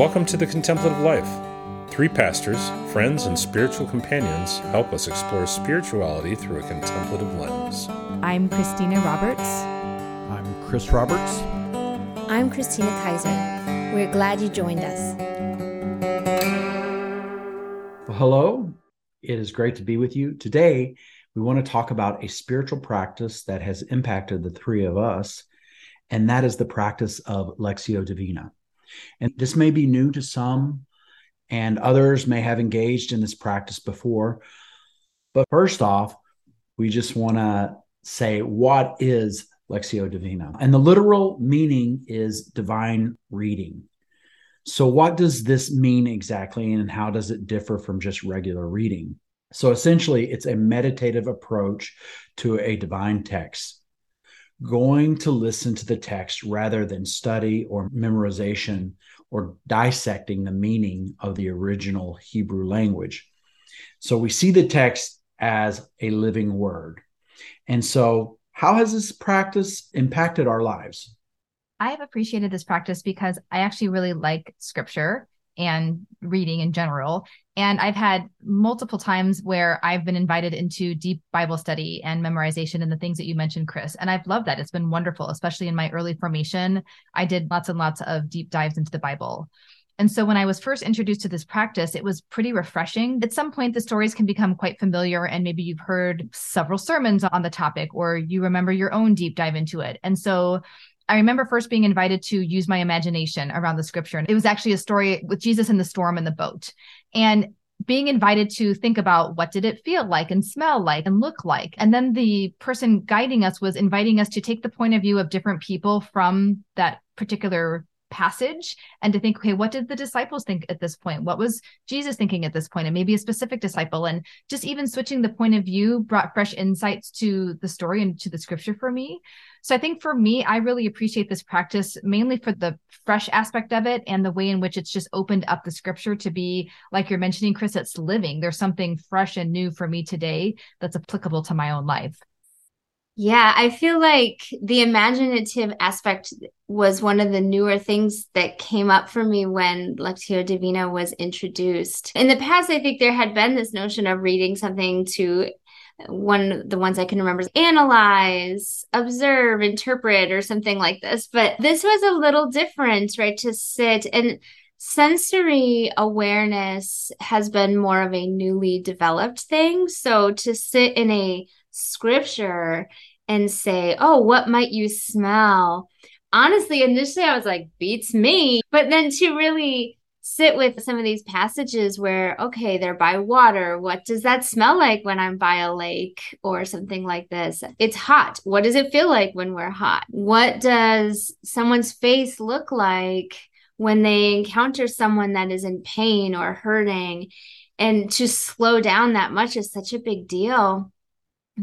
Welcome to the Contemplative Life. Three pastors, friends, and spiritual companions help us explore spirituality through a contemplative lens. I'm Christina Roberts. I'm Chris Roberts. I'm Christina Kaiser. We're glad you joined us. Well, hello. It is great to be with you. Today, we want to talk about a spiritual practice that has impacted the three of us, and that is the practice of Lectio Divina. And this may be new to some, and others may have engaged in this practice before. But first off, we just want to say what is Lectio Divina? And the literal meaning is divine reading. So, what does this mean exactly, and how does it differ from just regular reading? So, essentially, it's a meditative approach to a divine text going to listen to the text rather than study or memorization or dissecting the meaning of the original Hebrew language. So we see the text as a living word. And so, how has this practice impacted our lives? I have appreciated this practice because I actually really like scripture and reading in general. And I've had multiple times where I've been invited into deep Bible study and memorization and the things that you mentioned, Chris. And I've loved that. It's been wonderful, especially in my early formation. I did lots and lots of deep dives into the Bible. And so when I was first introduced to this practice, it was pretty refreshing. At some point, the stories can become quite familiar, and maybe you've heard several sermons on the topic, or you remember your own deep dive into it. And so I remember first being invited to use my imagination around the scripture. And it was actually a story with Jesus in the storm in the boat. And being invited to think about what did it feel like and smell like and look like and then the person guiding us was inviting us to take the point of view of different people from that particular passage and to think, okay, what did the disciples think at this point? What was Jesus thinking at this point? And maybe a specific disciple. And just even switching the point of view brought fresh insights to the story and to the scripture for me. So I think for me, I really appreciate this practice mainly for the fresh aspect of it and the way in which it's just opened up the scripture to be, like you're mentioning, Chris, it's living. There's something fresh and new for me today that's applicable to my own life. Yeah, I feel like the imaginative aspect was one of the newer things that came up for me when Lectio Divina was introduced. In the past, I think there had been this notion of reading something to one of the ones I can remember is analyze, observe, interpret, or something like this. But this was a little different, right? To sit and sensory awareness has been more of a newly developed thing. So to sit in a scripture and say, oh, what might you smell? Honestly, initially I was like, beats me. But then to really sit with some of these passages where, okay, they're by water. What does that smell like when I'm by a lake or something like this? It's hot. What does it feel like when we're hot? What does someone's face look like when they encounter someone that is in pain or hurting? And to slow down that much is such a big deal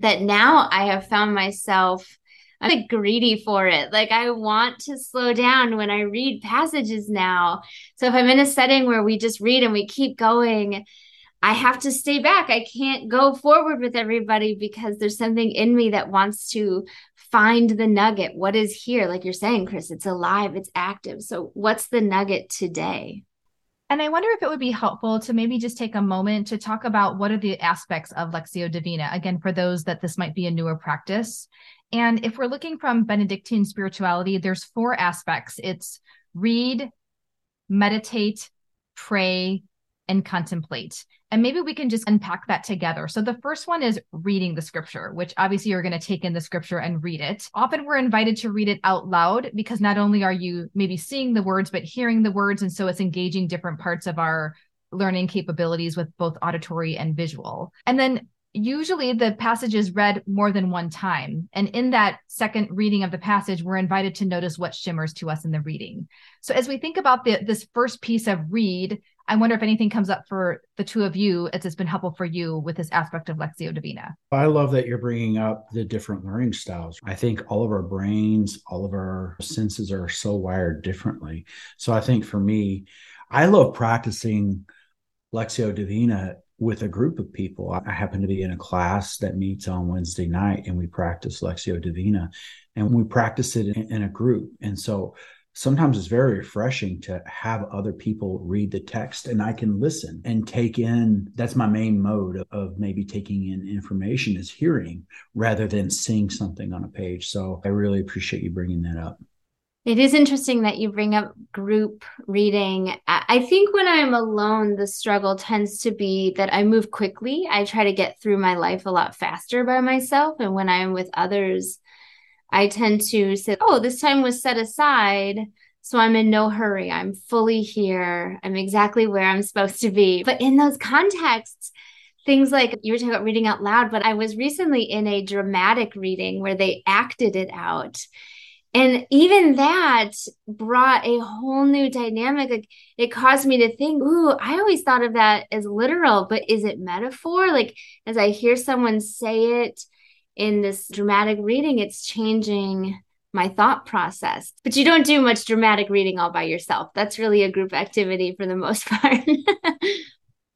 that now I have found myself I'm like greedy for it. Like I want to slow down when I read passages now. So if I'm in a setting where we just read and we keep going, I have to stay back. I can't go forward with everybody because there's something in me that wants to find the nugget. What is here? Like you're saying, Chris, it's alive, it's active. So what's the nugget today? And I wonder if it would be helpful to maybe just take a moment to talk about what are the aspects of Lectio Divina, again, for those that this might be a newer practice. And if we're looking from Benedictine spirituality, there's four aspects it's read, meditate, pray, and contemplate. And maybe we can just unpack that together. So the first one is reading the scripture, which obviously you're going to take in the scripture and read it. Often we're invited to read it out loud because not only are you maybe seeing the words, but hearing the words. And so it's engaging different parts of our learning capabilities with both auditory and visual. And then usually the passage is read more than one time. And in that second reading of the passage, we're invited to notice what shimmers to us in the reading. So as we think about the, this first piece of read, I wonder if anything comes up for the two of you as it's been helpful for you with this aspect of Lectio Divina. I love that you're bringing up the different learning styles. I think all of our brains, all of our senses are so wired differently. So I think for me, I love practicing Lectio Divina with a group of people. I happen to be in a class that meets on Wednesday night and we practice Lectio Divina and we practice it in, in a group. And so sometimes it's very refreshing to have other people read the text and I can listen and take in. That's my main mode of, of, maybe taking in information is hearing rather than seeing something on a page. So I really appreciate you bringing that up. It is interesting that you bring up group reading. I think when I'm alone, the struggle tends to be that I move quickly. I try to get through my life a lot faster by myself. And when I'm with others, I tend to say, oh, this time was set aside. So I'm in no hurry. I'm fully here. I'm exactly where I'm supposed to be. But in those contexts, things like you were talking about reading out loud, but I was recently in a dramatic reading where they acted it out and even that brought a whole new dynamic like it caused me to think ooh i always thought of that as literal but is it metaphor like as i hear someone say it in this dramatic reading it's changing my thought process but you don't do much dramatic reading all by yourself that's really a group activity for the most part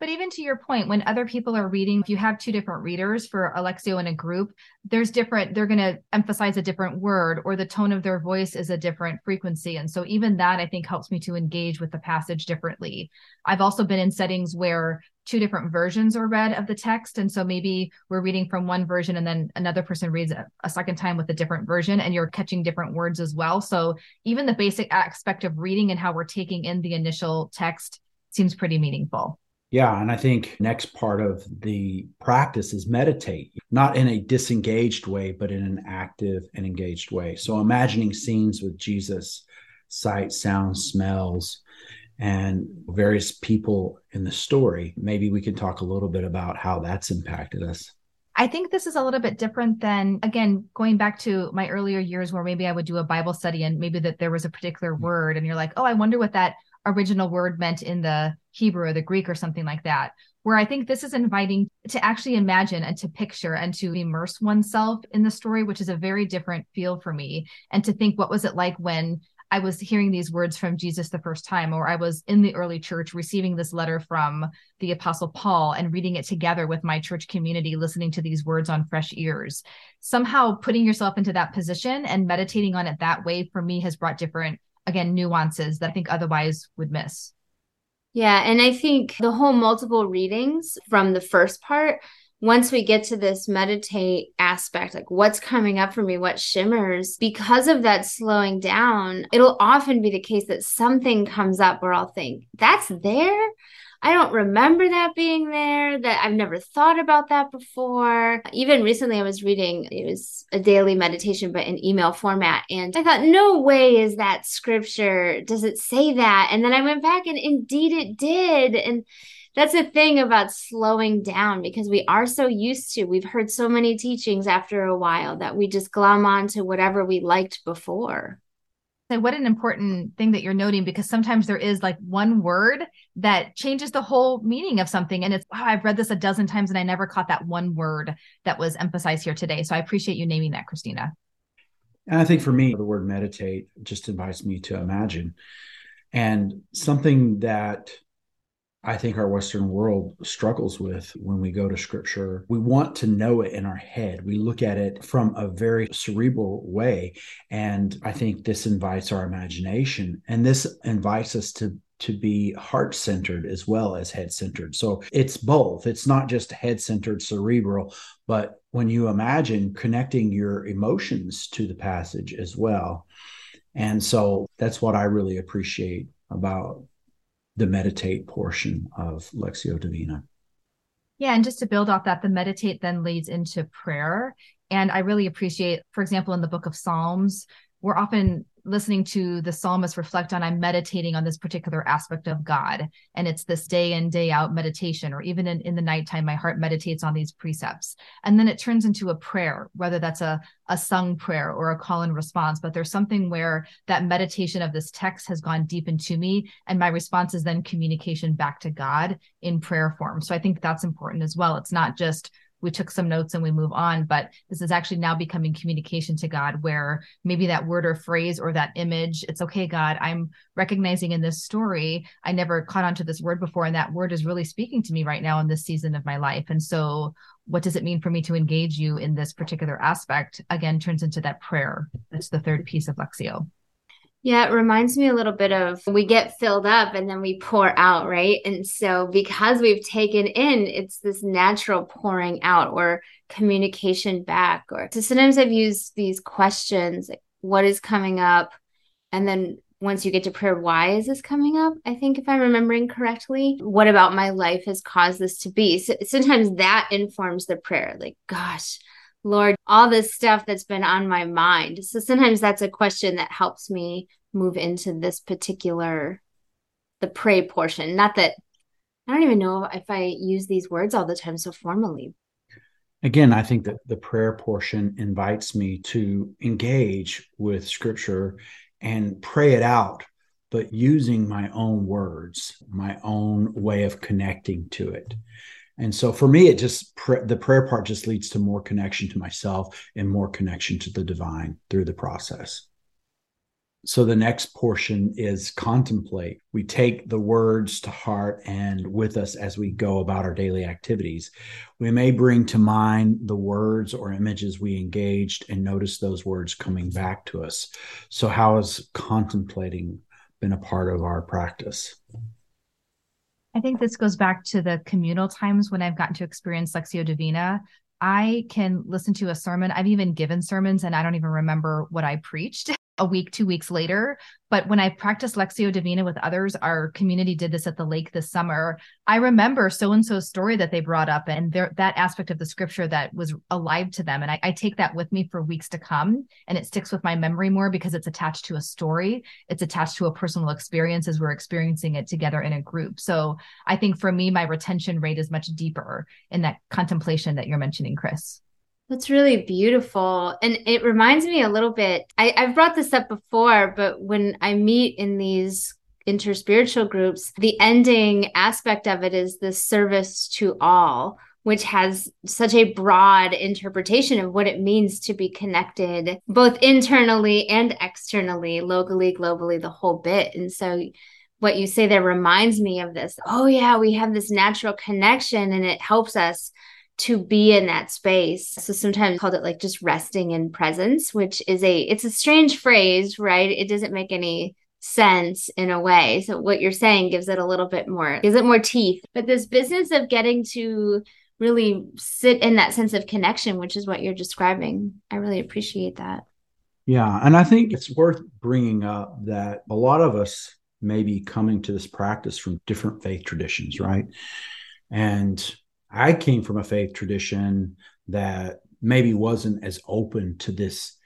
But even to your point, when other people are reading, if you have two different readers for Lectio in a group, there's different, they're going to emphasize a different word or the tone of their voice is a different frequency. And so even that I think helps me to engage with the passage differently. I've also been in settings where two different versions are read of the text. And so maybe we're reading from one version and then another person reads a, a second time with a different version and you're catching different words as well. So even the basic aspect of reading and how we're taking in the initial text seems pretty meaningful. Yeah, and I think next part of the practice is meditate, not in a disengaged way, but in an active and engaged way. So imagining scenes with Jesus, sight, sounds, smells, and various people in the story. Maybe we can talk a little bit about how that's impacted us. I think this is a little bit different than, again, going back to my earlier years where maybe I would do a Bible study and maybe that there was a particular mm-hmm. word and you're like, oh, I wonder what that original word meant in the Hebrew or the Greek or something like that. Where I think this is inviting to actually imagine and to picture and to immerse oneself in the story, which is a very different feel for me. And to think, what was it like when I was hearing these words from Jesus the first time, or I was in the early church receiving this letter from the Apostle Paul and reading it together with my church community, listening to these words on fresh ears. Somehow putting yourself into that position and meditating on it that way for me has brought different again nuances that I think otherwise would miss. Yeah, and I think the whole multiple readings from the first part once we get to this meditate aspect, like what's coming up for me, what shimmers, because of that slowing down, it'll often be the case that something comes up where I'll think, that's there. I don't remember that being there, that I've never thought about that before. Even recently, I was reading, it was a daily meditation, but in email format. And I thought, no way is that scripture. Does it say that? And then I went back and indeed it did. And that's a thing about slowing down because we are so used to, we've heard so many teachings after a while that we just glom on to whatever we liked before. So what an important thing that you're noting because sometimes there is like one word that changes the whole meaning of something and it's wow i've read this a dozen times and i never caught that one word that was emphasized here today. So i appreciate you naming that christina. And i think for me the word meditate just invites me to imagine. And something that I think our Western world struggles with when we go to scripture. We want to know it in our head. We look at it from a very cerebral way. And I think this invites our imagination and this invites us to to be heart centered as well as head centered. So it's both. It's not just head centered cerebral, but when you imagine connecting your emotions to the passage as well. And so that's what I really appreciate about the meditate portion of Lectio Divina. Yeah, and just to build off that, the meditate then leads into prayer. And I really appreciate, for example, in the book of Psalms, we're often listening to the psalmist reflect on i'm meditating on this particular aspect of god. And it's this day in day out meditation or even in, in the nighttime my heart meditates on these precepts. And then it turns into a prayer whether that's a, a sung prayer or a call and response. But there's something where that meditation of this text has gone deep into me and my response is then communication back to god in prayer form. So i think that's important as well. It's not just we took some notes and we move on but this is actually now becoming communication to god where maybe that word or phrase or that image it's okay god i'm recognizing in this story i never caught on to this word before and that word is really speaking to me right now in this season of my life. And so what does it mean for me to engage you in this particular aspect? Again turns into that prayer. That's the third piece of lectio Yeah, it reminds me a little bit of we get filled up and then we pour out, right? And so because we've taken in, it's this natural pouring out or communication back. Or so sometimes I've used these questions like, what is coming up? And then once you get to prayer, why is this coming up? I think if I'm remembering correctly, what about my life has caused this to be? So sometimes that informs the prayer. Like, gosh, Lord, all this stuff that's been on my mind. So sometimes that's a question that helps me move into this particular the pray portion. Not that I don't even know if I use these words all the time so formally. Again, I think that the prayer portion invites me to engage with scripture and pray it out, but using my own words, my own way of connecting to it. And so for me, it just the prayer part just leads to more connection to myself and more connection to the divine through the process. So the next portion is contemplate. We take the words to heart and with us as we go about our daily activities. We may bring to mind the words or images we engaged and notice those words coming back to us. So, how has contemplating been a part of our practice? I think this goes back to the communal times when I've gotten to experience Lectio Divina. I can listen to a sermon. I've even given sermons and I don't even remember what I preached a week, two weeks later. But when I practiced Lectio Divina with others, our community did this at the lake this summer. I remember so and so's story that they brought up and that aspect of the scripture that was alive to them. And I, I take that with me for weeks to come. And it sticks with my memory more because it's attached to a story, it's attached to a personal experience as we're experiencing it together in a group. So I think for me, my retention rate is much deeper in that contemplation that you're mentioning, Chris. That's really beautiful. And it reminds me a little bit. I, I've brought this up before, but when I meet in these interspiritual groups, the ending aspect of it is the service to all, which has such a broad interpretation of what it means to be connected, both internally and externally, locally, globally, the whole bit. And so what you say there reminds me of this. Oh, yeah, we have this natural connection and it helps us to be in that space. So sometimes called it like just resting in presence, which is a it's a strange phrase, right? It doesn't make any sense in a way. So what you're saying gives it a little bit more gives it more teeth. But this business of getting to really sit in that sense of connection, which is what you're describing, I really appreciate that. Yeah, and I think it's worth bringing up that a lot of us may be coming to this practice from different faith traditions, right? And I came from a faith tradition that maybe wasn't as open to this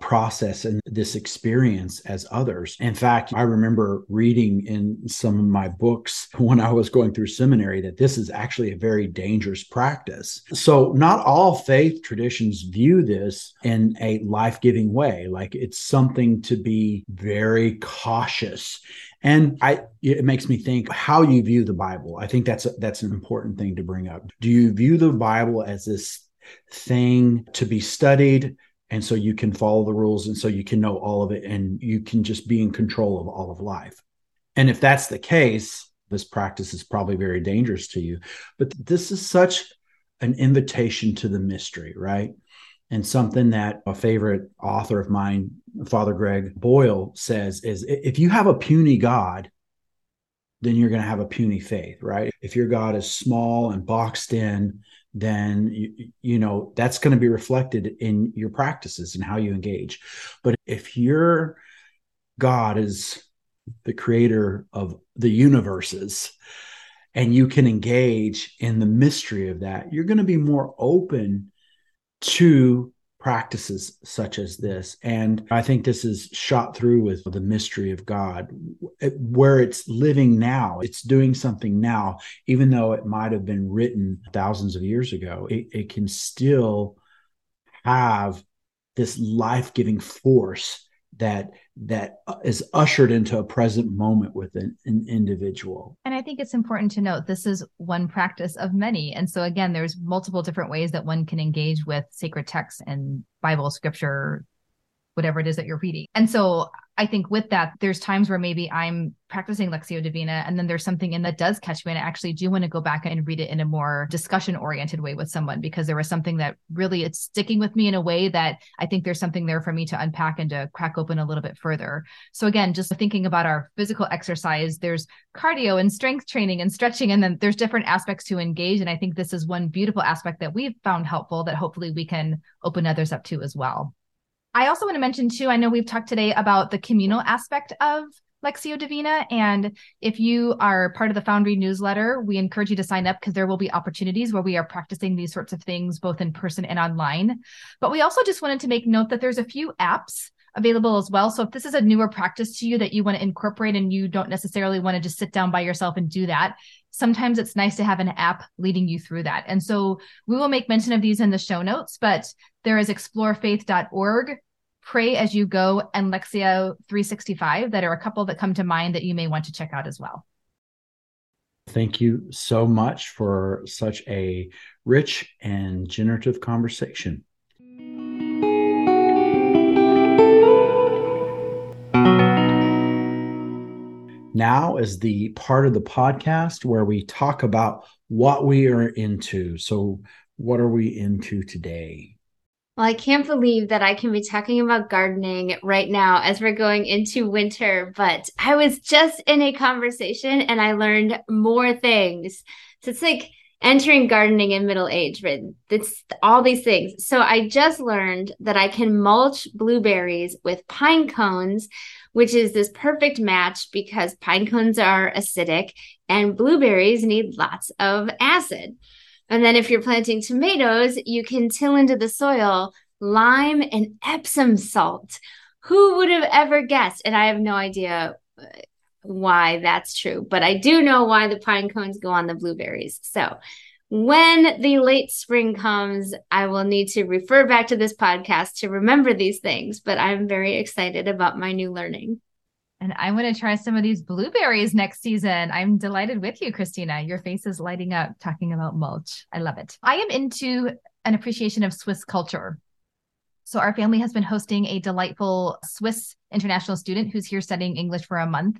process and this experience as others. In fact, I remember reading in some of my books when I was going through seminary that this is actually a very dangerous practice. So, not all faith traditions view this in a life giving way. Like it's something to be very cautious and I, it makes me think how you view the Bible. I think that's a, that's an important thing to bring up. Do you view the Bible as this thing to be studied, and so you can follow the rules, and so you can know all of it, and you can just be in control of all of life? And if that's the case, this practice is probably very dangerous to you. But this is such an invitation to the mystery, right? And something that a favorite author of mine, Father Greg Boyle, says is if you have a puny God, then you're going to have a puny faith, right? If your God is small and boxed in, then you, you know that's going to be reflected in your practices and how you engage. But if your God is the creator of the universes, and you can engage in the mystery of that, you're going to be more open to practices such as this. And I think this is shot through with the mystery of God, where it's living now, it's doing something now, even though it might have been written thousands of years ago, it, it can still have this life giving force that that is ushered into a present moment with an, an, individual. And I think it's important to note this is one practice of many. And so again, there's multiple different ways that one can engage with sacred texts and Bible scripture whatever it is that you're reading. And so I think with that, there's times where maybe I'm practicing Lectio Divina, and then there's something in that does catch me, and I actually do want to go back and read it in a more discussion oriented way with someone because there was something that really it's sticking with me in a way that I think there's something there for me to unpack and to crack open a little bit further. So again, just thinking about our physical exercise, there's cardio and strength training and stretching, and then there's different aspects to engage. And I think this is one beautiful aspect that we've found helpful that hopefully we can open others up to as well. I also want to mention too, I know we've talked today about the communal aspect of Lectio Divina. And if you are part of the Foundry newsletter, we encourage you to sign up because there will be opportunities where we are practicing these sorts of things both in person and online. But we also just wanted to make note that there's a few apps available as well. So if this is a newer practice to you that you want to incorporate and you don't necessarily want to just sit down by yourself and do that, sometimes it's nice to have an app leading you through that. And so we will make mention of these in the show notes, but there is explorefaith.org, Pray as you go, and Lectio 365 that are a couple that come to mind that you may want to check out as well. Thank you so much for such a rich and generative conversation. Now is the part of the podcast where we talk about what we are into. So, what are we into today? Well, I can't believe that I can be talking about gardening right now as we're going into winter, but I was just in a conversation and I learned more things. So it's like entering gardening in middle age, right? It's all these things. So I just learned that I can mulch blueberries with pine cones, which is this perfect match because pine cones are acidic and blueberries need lots of acid. And then if you're planting tomatoes, you can till into the soil lime and Epsom salt. Who would have ever guessed? And I have no idea uh, why that's true, but I do know why the pine cones go on the blueberries. So when the late spring comes, I will need to refer back to this podcast to remember these things, but I'm very excited about my new learning. And I want to try some of these blueberries next season. I'm delighted with you, Christina. Your face is lighting up talking about mulch. I love it. I am into an appreciation of Swiss culture. So, our family has been hosting a delightful Swiss international student who's here studying English for a month.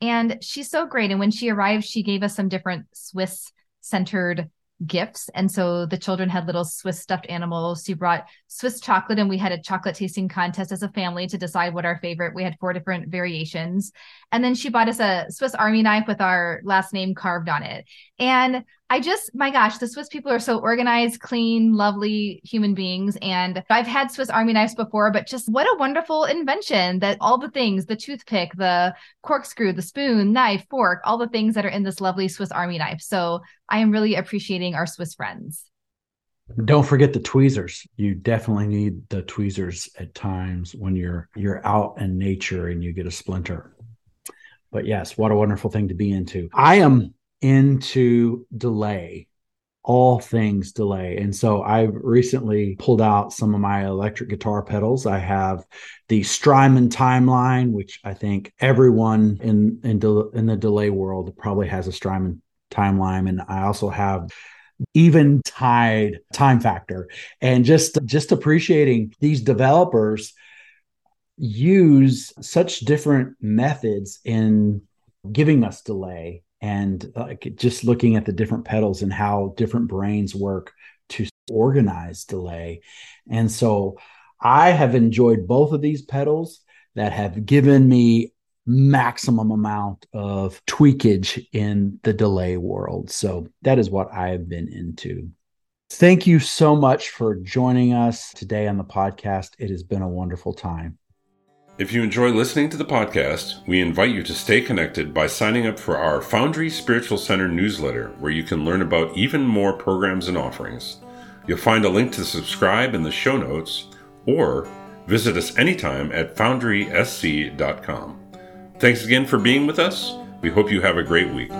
And she's so great. And when she arrived, she gave us some different Swiss centered gifts. And so the children had little Swiss stuffed animals. She brought Swiss chocolate, and we had a chocolate tasting contest as a family to decide what our favorite. We had four different variations. And then she bought us a Swiss Army knife with our last name carved on it. And I just, my gosh, the Swiss people are so organized, clean, lovely human beings. And I've had Swiss Army knives before, but just what a wonderful invention that all the things the toothpick, the corkscrew, the spoon, knife, fork, all the things that are in this lovely Swiss Army knife. So I am really appreciating our Swiss friends. Don't forget the tweezers. You definitely need the tweezers at times when you're you're out in nature and you get a splinter. But yes, what a wonderful thing to be into. I am into delay all things delay. And so I've recently pulled out some of my electric guitar pedals. I have the Strymon timeline, which I think everyone in in, in the delay world probably has a Strymon timeline. And I also have Eventide time factor and just just appreciating these developers use such different methods in giving us delay and like just looking at the different pedals and how different brains work to organize delay. And so I have enjoyed both of these pedals that have given me maximum amount of tweakage in the delay world. So that is what I have been into. Thank you so much for joining us today on the podcast. It has been a wonderful time. If you enjoy listening to the podcast, we invite you to stay connected by signing up for our Foundry Spiritual Center newsletter, where you can learn about even more programs and offerings. You'll find a link to subscribe in the show notes, or visit us anytime at foundrysc.com. Thanks again for being with us. We hope you have a great week.